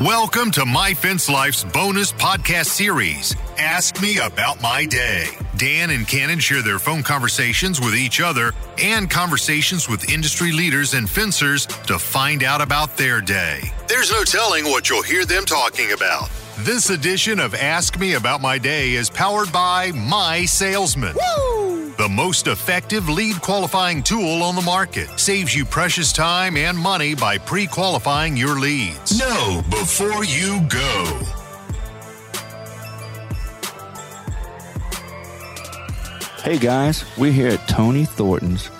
Welcome to My Fence Life's bonus podcast series, Ask Me About My Day. Dan and Cannon share their phone conversations with each other and conversations with industry leaders and fencers to find out about their day. There's no telling what you'll hear them talking about. This edition of Ask Me About My Day is powered by My Salesman. The most effective lead qualifying tool on the market saves you precious time and money by pre qualifying your leads. Know before you go. Hey guys, we're here at Tony Thornton's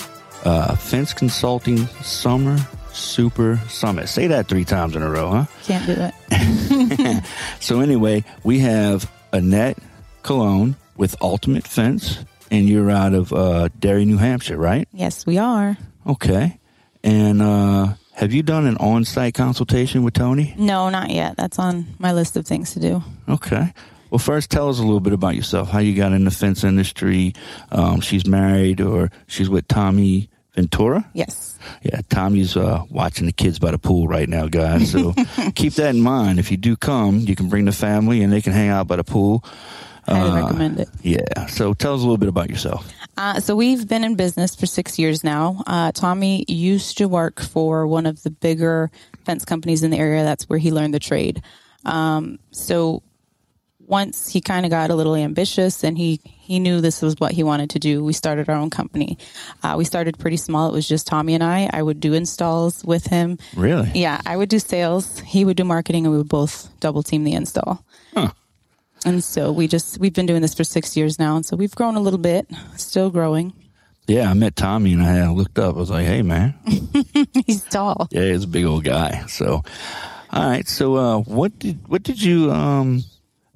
uh, Fence Consulting Summer Super Summit. Say that three times in a row, huh? Can't do that. So anyway, we have Annette Cologne with Ultimate Fence, and you're out of uh, Derry, New Hampshire, right? yes, we are. Okay. And uh, have you done an on-site consultation with Tony? No, not yet. That's on my list of things to do. Okay. Well, first, tell us a little bit about yourself. How you got in the fence industry? Um, she's married, or she's with Tommy Ventura. Yes. Yeah, Tommy's uh, watching the kids by the pool right now, guys. So keep that in mind. If you do come, you can bring the family, and they can hang out by the pool. Highly Uh, recommend it. Yeah. So tell us a little bit about yourself. Uh, so we've been in business for six years now. Uh, Tommy used to work for one of the bigger fence companies in the area. That's where he learned the trade. Um, so once he kind of got a little ambitious and he he knew this was what he wanted to do, we started our own company. Uh, we started pretty small. It was just Tommy and I. I would do installs with him. Really? Yeah, I would do sales. He would do marketing, and we would both double team the install. Huh. And so we just we've been doing this for six years now, and so we've grown a little bit, still growing. Yeah, I met Tommy, and I looked up. I was like, "Hey, man." He's tall. Yeah, he's a big old guy. So, all right. So, uh, what did what did you um,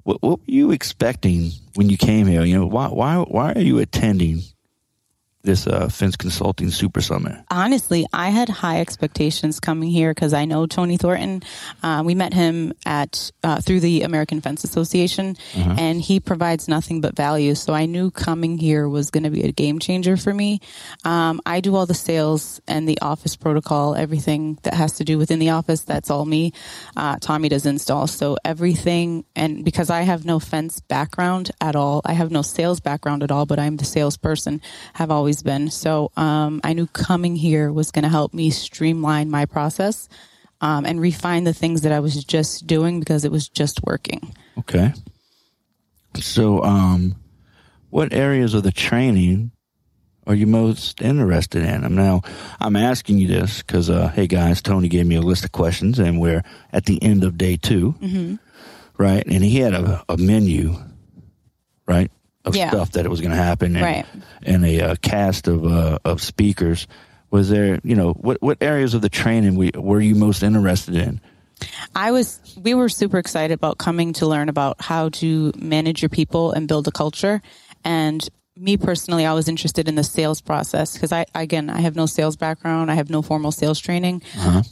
what, what were you expecting when you came here? You know, why why why are you attending this uh, fence consulting super summit? Honestly, I had high expectations coming here because I know Tony Thornton. Uh, we met him at uh, through the American Fence Association, and he provides nothing but value. So I knew coming here was going to be a game changer for me. Um, I do all the sales and the office protocol, everything that has to do within the office. That's all me. Uh, Tommy does install. So everything, and because I have no fence background at all, I have no sales background at all, but I'm the salesperson, have always been. So um, I knew coming here was going to help me streamline my process um, and refine the things that I was just doing because it was just working. Okay. So, um, what areas of the training are you most interested in? I'm now I'm asking you this because, uh, hey guys, Tony gave me a list of questions, and we're at the end of day 2 right? And he had a, a menu, right, of Yeah. stuff that it was going to happen, and, Right. and a uh, cast of uh, of speakers. Was there, you know, what what areas of the training we, were you most interested in? I was, we were super excited about coming to learn about how to manage your people and build a culture. And me personally, I was interested in the sales process because I, again, I have no sales background. I have no formal sales training.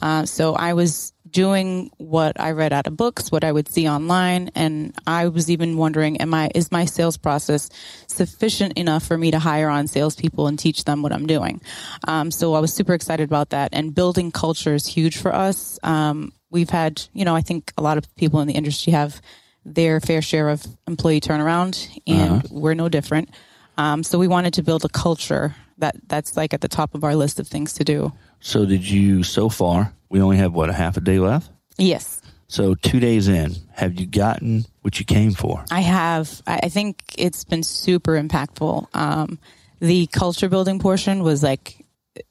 Uh, so I was doing what I read out of books, what I would see online. And I was even wondering, am I, is my sales process sufficient enough for me to hire on salespeople and teach them what I'm doing? Um, so I was super excited about that and building culture is huge for us. Um, we've had, you know, I think a lot of people in the industry have their fair share of employee turnaround, and we're no different. Um, so we wanted to build a culture that that's like at the top of our list of things to do. So, did you so far? We only have what a half a day left. Yes, So two days in, have you gotten what you came for? I have. I think it's been super impactful. Um, the culture building portion was like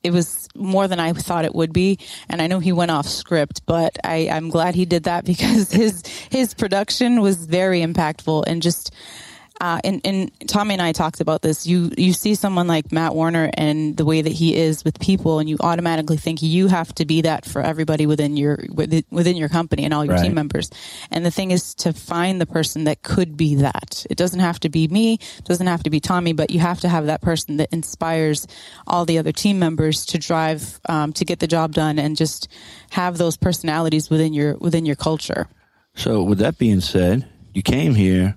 it was more than I thought it would be, and I know he went off script, but I, I'm glad he did that because his his production was very impactful and just. Uh, and, and Tommy and I talked about this. You you see someone like Matt Warner and the way that he is with people, and you automatically think you have to be that for everybody within your within your company and all your Right. team members. And the thing is to find the person that could be that. It doesn't have to be me, it doesn't have to be Tommy, but you have to have that person that inspires all the other team members to drive um, to get the job done and just have those personalities within your within your culture. So, with that being said, you came here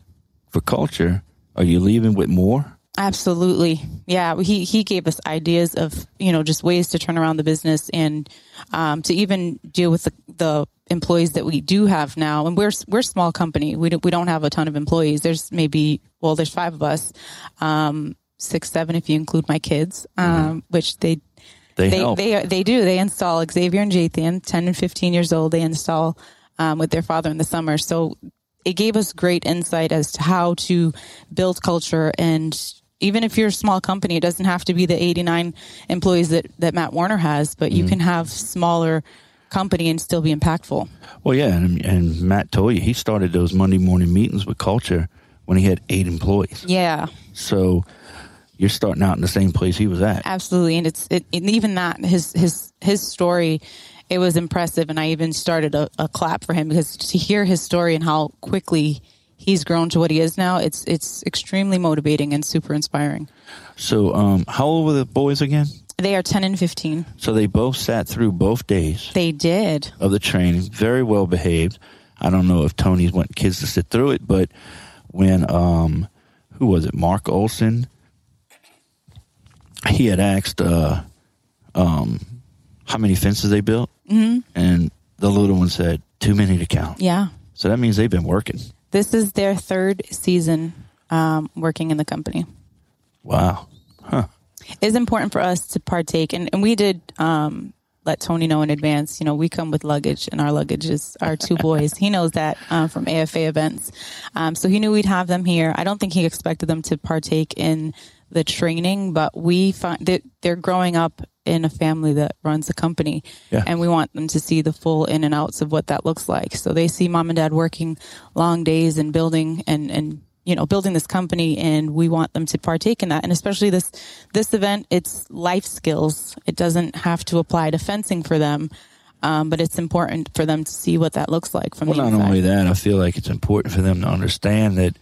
for culture. Are you leaving with more? Absolutely. Yeah. He, he gave us ideas of, you know, just ways to turn around the business and um, to even deal with the, the employees that we do have now. And we're, we're a small company. We don't, we don't have a ton of employees. There's maybe, well, there's five of us, um, six, seven, if you include my kids, um, mm-hmm. which they, they, they, they, they, do. They install Xavier and Jathan, 10 and 15 years old. They install, um, with their father in the summer. So it gave us great insight as to how to build culture and even if you're a small company, it doesn't have to be the 89 employees that, that Matt Warner has, but you mm can have smaller company and still be impactful. Well, yeah, and, and Matt told you he started those Monday morning meetings with culture when he had eight employees. Yeah. So you're starting out in the same place he was at. Absolutely, and it's it, and even that his his his story. It was impressive, and I even started a, a clap for him because to hear his story and how quickly he's grown to what he is now, it's it's extremely motivating and super inspiring. So, um, how old were the boys again? They are 10 and 15. So they both sat through both days. They did. Of the training, very well behaved. I don't know if Tony's want kids to sit through it, but when um, who was it? Mark Olson. He had asked uh, um, how many fences they built, mm-hmm. and the little one said too many to count. Yeah. So that means they've been working. This is their third season um, working in the company. Wow. Huh. It's important for us to partake, and, and we did um, let Tony know in advance. You know, we come with luggage, and our luggage is our two boys. he knows that uh, from AFA events, um, so he knew we'd have them here. I don't think he expected them to partake in the training, but we find that they're growing up in a family that runs a company. Yeah. and we want them to see the full in and outs of what that looks like. So they see mom and dad working long days and building and and you know building this company and we want them to partake in that. And especially this this event it's life skills. It doesn't have to apply to fencing for them um, but it's important for them to see what that looks like from well, the not inside. only that i feel like it's important for them to understand that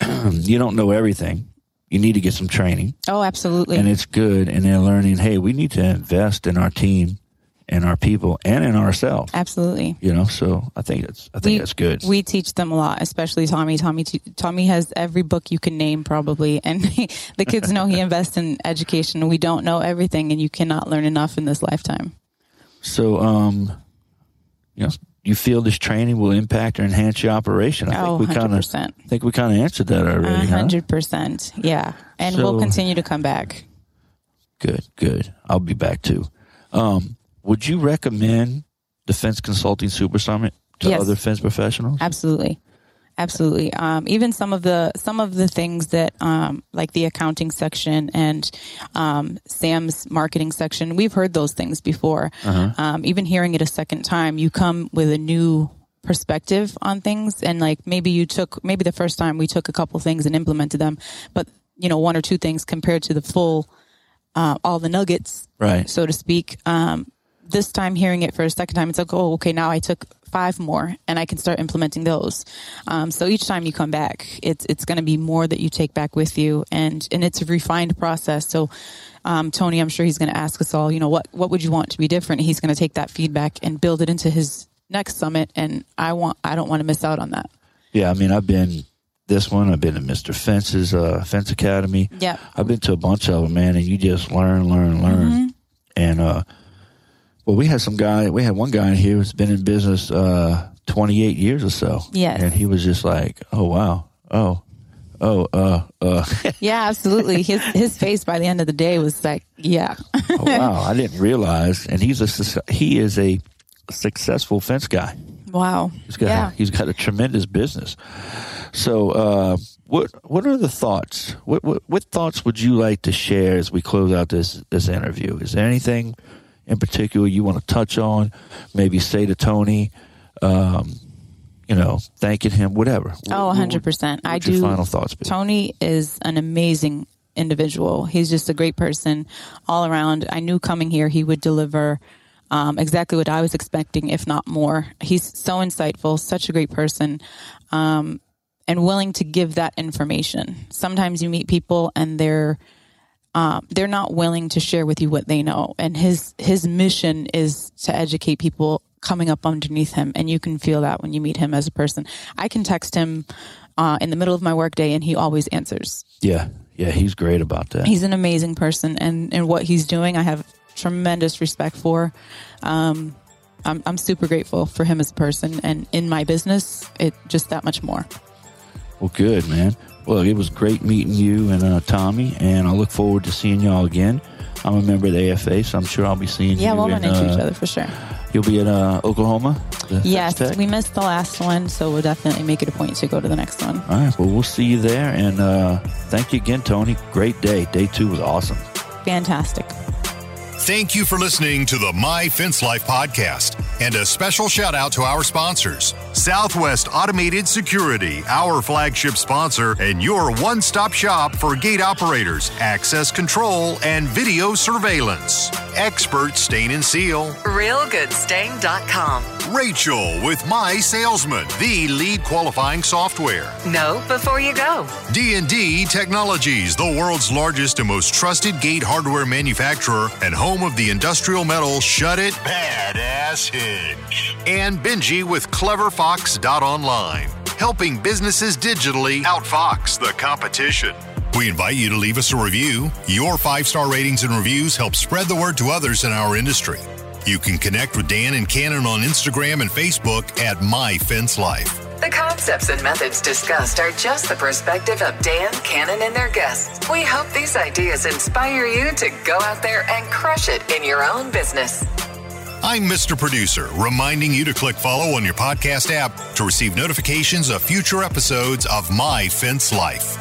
you don't know everything you need to get some training. Oh, absolutely. And it's good. And they're learning, hey, we need to invest in our team and our people and in ourselves. Absolutely. You know, so I think it's I think we, that's good. We teach them a lot, especially Tommy. Tommy Tommy has every book you can name probably and he, the kids know he invests in education. We don't know everything and you cannot learn enough in this lifetime. So um you know, you feel this training will impact or enhance your operation? I oh, think we kind of think we kind of answered that already. hundred percent, yeah. And so, we'll continue to come back. Good, good. I'll be back too. Um, would you recommend the Fence Consulting Super Summit to yes. other defense professionals? Absolutely. Absolutely. Um, even some of the some of the things that um, like the accounting section and um, Sam's marketing section, we've heard those things before. Uh-huh. Um, even hearing it a second time, you come with a new perspective on things, and like maybe you took maybe the first time we took a couple things and implemented them, but you know one or two things compared to the full uh, all the nuggets, right, so to speak. Um, this time hearing it for a second time, it's like, oh, okay, now I took five more and I can start implementing those. Um, so each time you come back, it's, it's going to be more that you take back with you and, and it's a refined process. So, um, Tony, I'm sure he's going to ask us all, you know, what, what would you want to be different? He's going to take that feedback and build it into his next summit. And I want, I don't want to miss out on that. Yeah. I mean, I've been this one. I've been to Mr. Fence's, uh, Fence Academy. Yeah. I've been to a bunch of them, man. And you just learn, learn, learn. Mm-hmm. And, uh, well, we had some guy. We had one guy in here who's been in business uh, 28 years or so. Yes, and he was just like, "Oh wow, oh, oh, uh, uh." yeah, absolutely. His his face by the end of the day was like, "Yeah." oh, wow, I didn't realize. And he's a he is a successful fence guy. Wow, he's got yeah. he's got a tremendous business. So, uh, what what are the thoughts? What, what what thoughts would you like to share as we close out this this interview? Is there anything? In particular you want to touch on? Maybe say to Tony, um, you know, thanking him, whatever. Oh, 100%. I do. Final thoughts. Be? Tony is an amazing individual. He's just a great person all around. I knew coming here he would deliver um, exactly what I was expecting, if not more. He's so insightful, such a great person, um, and willing to give that information. Sometimes you meet people and they're um, they're not willing to share with you what they know. And his his mission is to educate people coming up underneath him, and you can feel that when you meet him as a person. I can text him uh, in the middle of my workday, and he always answers. Yeah, Yeah, he's great about that. He's an amazing person, and and what he's doing, I have tremendous respect for. Um, I'm I'm super grateful for him as a person, and in my business, it just that much more. Well, good man. Well, it was great meeting you and uh, Tommy, and I look forward to seeing y'all again. I'm a member of the AFA, so I'm sure I'll be seeing Yeah, you. Yeah, we'll run into uh, each other for sure. You'll be in uh, Oklahoma. Yes, we missed the last one, so we'll definitely make it a point to go to the next one. All right. Well, we'll see you there, and uh, thank you again, Tony. Great day. Day two was awesome. Fantastic. Thank you for listening to the My Fence Life podcast. And a special shout out to our sponsors Southwest Automated Security, our flagship sponsor, and your one stop shop for gate operators, access control, and video surveillance. Expert Stain and Seal. RealGoodStain.com. Rachel with My Salesman, the lead qualifying software. Know, before you go. D&D Technologies, the world's largest and most trusted gate hardware manufacturer and home of the industrial metal Shut It Badass Hinge. And Benji with CleverFox.online, helping businesses digitally outfox the competition. We invite you to leave us a review. Your five-star ratings and reviews help spread the word to others in our industry. You can connect with Dan and Cannon on Instagram and Facebook at My Fence Life. The concepts and methods discussed are just the perspective of Dan, Cannon, and their guests. We hope these ideas inspire you to go out there and crush it in your own business. I'm Mr. Producer, reminding you to click follow on your podcast app to receive notifications of future episodes of My Fence Life.